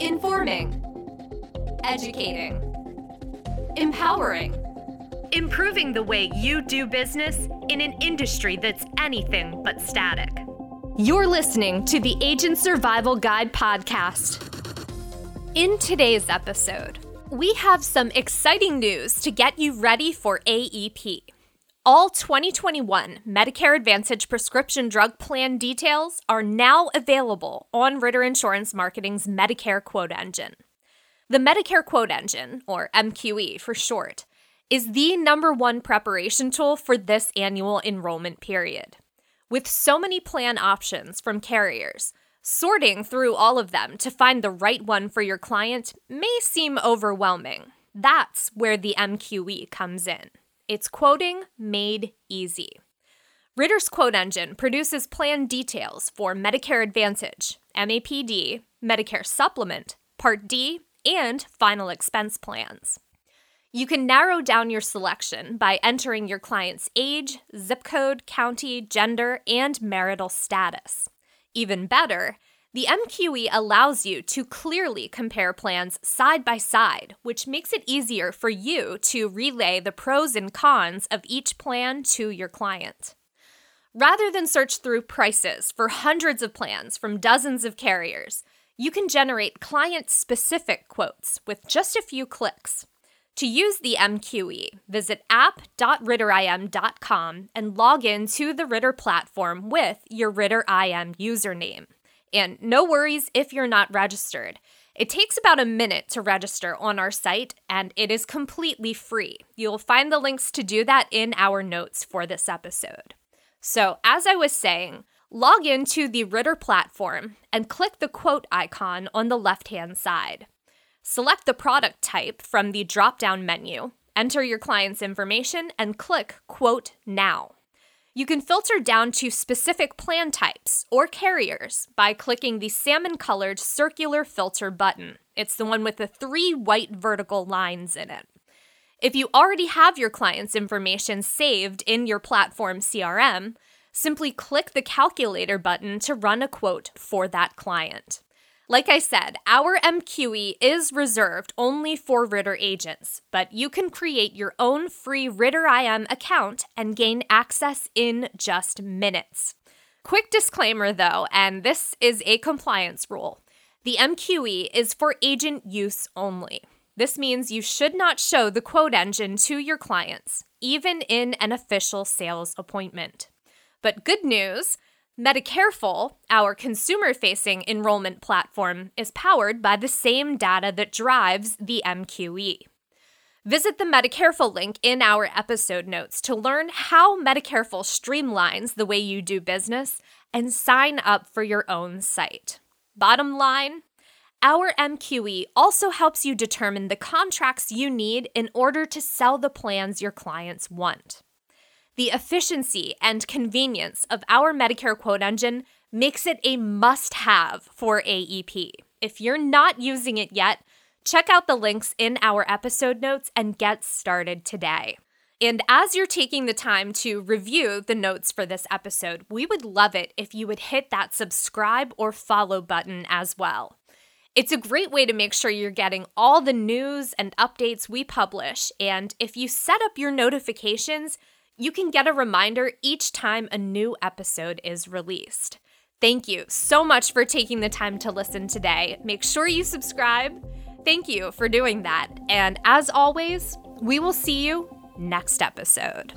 Informing, educating, empowering, improving the way you do business in an industry that's anything but static. You're listening to the Agent Survival Guide podcast. In today's episode, we have some exciting news to get you ready for AEP. All 2021 Medicare Advantage prescription drug plan details are now available on Ritter Insurance Marketing's Medicare Quote Engine. The Medicare Quote Engine, or MQE for short, is the number one preparation tool for this annual enrollment period. With so many plan options from carriers, sorting through all of them to find the right one for your client may seem overwhelming. That's where the MQE comes in. It's quoting made easy. Ritter's Quote Engine produces plan details for Medicare Advantage, MAPD, Medicare Supplement, Part D, and final expense plans. You can narrow down your selection by entering your client's age, zip code, county, gender, and marital status. Even better, the MQE allows you to clearly compare plans side by side, which makes it easier for you to relay the pros and cons of each plan to your client. Rather than search through prices for hundreds of plans from dozens of carriers, you can generate client specific quotes with just a few clicks. To use the MQE, visit app.ritterim.com and log in to the Ritter platform with your Ritter IM username. And no worries if you're not registered. It takes about a minute to register on our site, and it is completely free. You'll find the links to do that in our notes for this episode. So, as I was saying, log into the Ritter platform and click the quote icon on the left hand side. Select the product type from the drop down menu, enter your client's information, and click Quote Now. You can filter down to specific plan types or carriers by clicking the salmon colored circular filter button. Hmm. It's the one with the three white vertical lines in it. If you already have your client's information saved in your platform CRM, simply click the calculator button to run a quote for that client. Like I said, our MQE is reserved only for Ritter agents, but you can create your own free Ritter IM account and gain access in just minutes. Quick disclaimer though, and this is a compliance rule the MQE is for agent use only. This means you should not show the quote engine to your clients, even in an official sales appointment. But good news Medicareful, our consumer facing enrollment platform, is powered by the same data that drives the MQE. Visit the Medicareful link in our episode notes to learn how Medicareful streamlines the way you do business and sign up for your own site. Bottom line, our MQE also helps you determine the contracts you need in order to sell the plans your clients want. The efficiency and convenience of our Medicare quote engine makes it a must have for AEP. If you're not using it yet, check out the links in our episode notes and get started today. And as you're taking the time to review the notes for this episode, we would love it if you would hit that subscribe or follow button as well. It's a great way to make sure you're getting all the news and updates we publish. And if you set up your notifications, you can get a reminder each time a new episode is released. Thank you so much for taking the time to listen today. Make sure you subscribe. Thank you for doing that. And as always, we will see you next episode.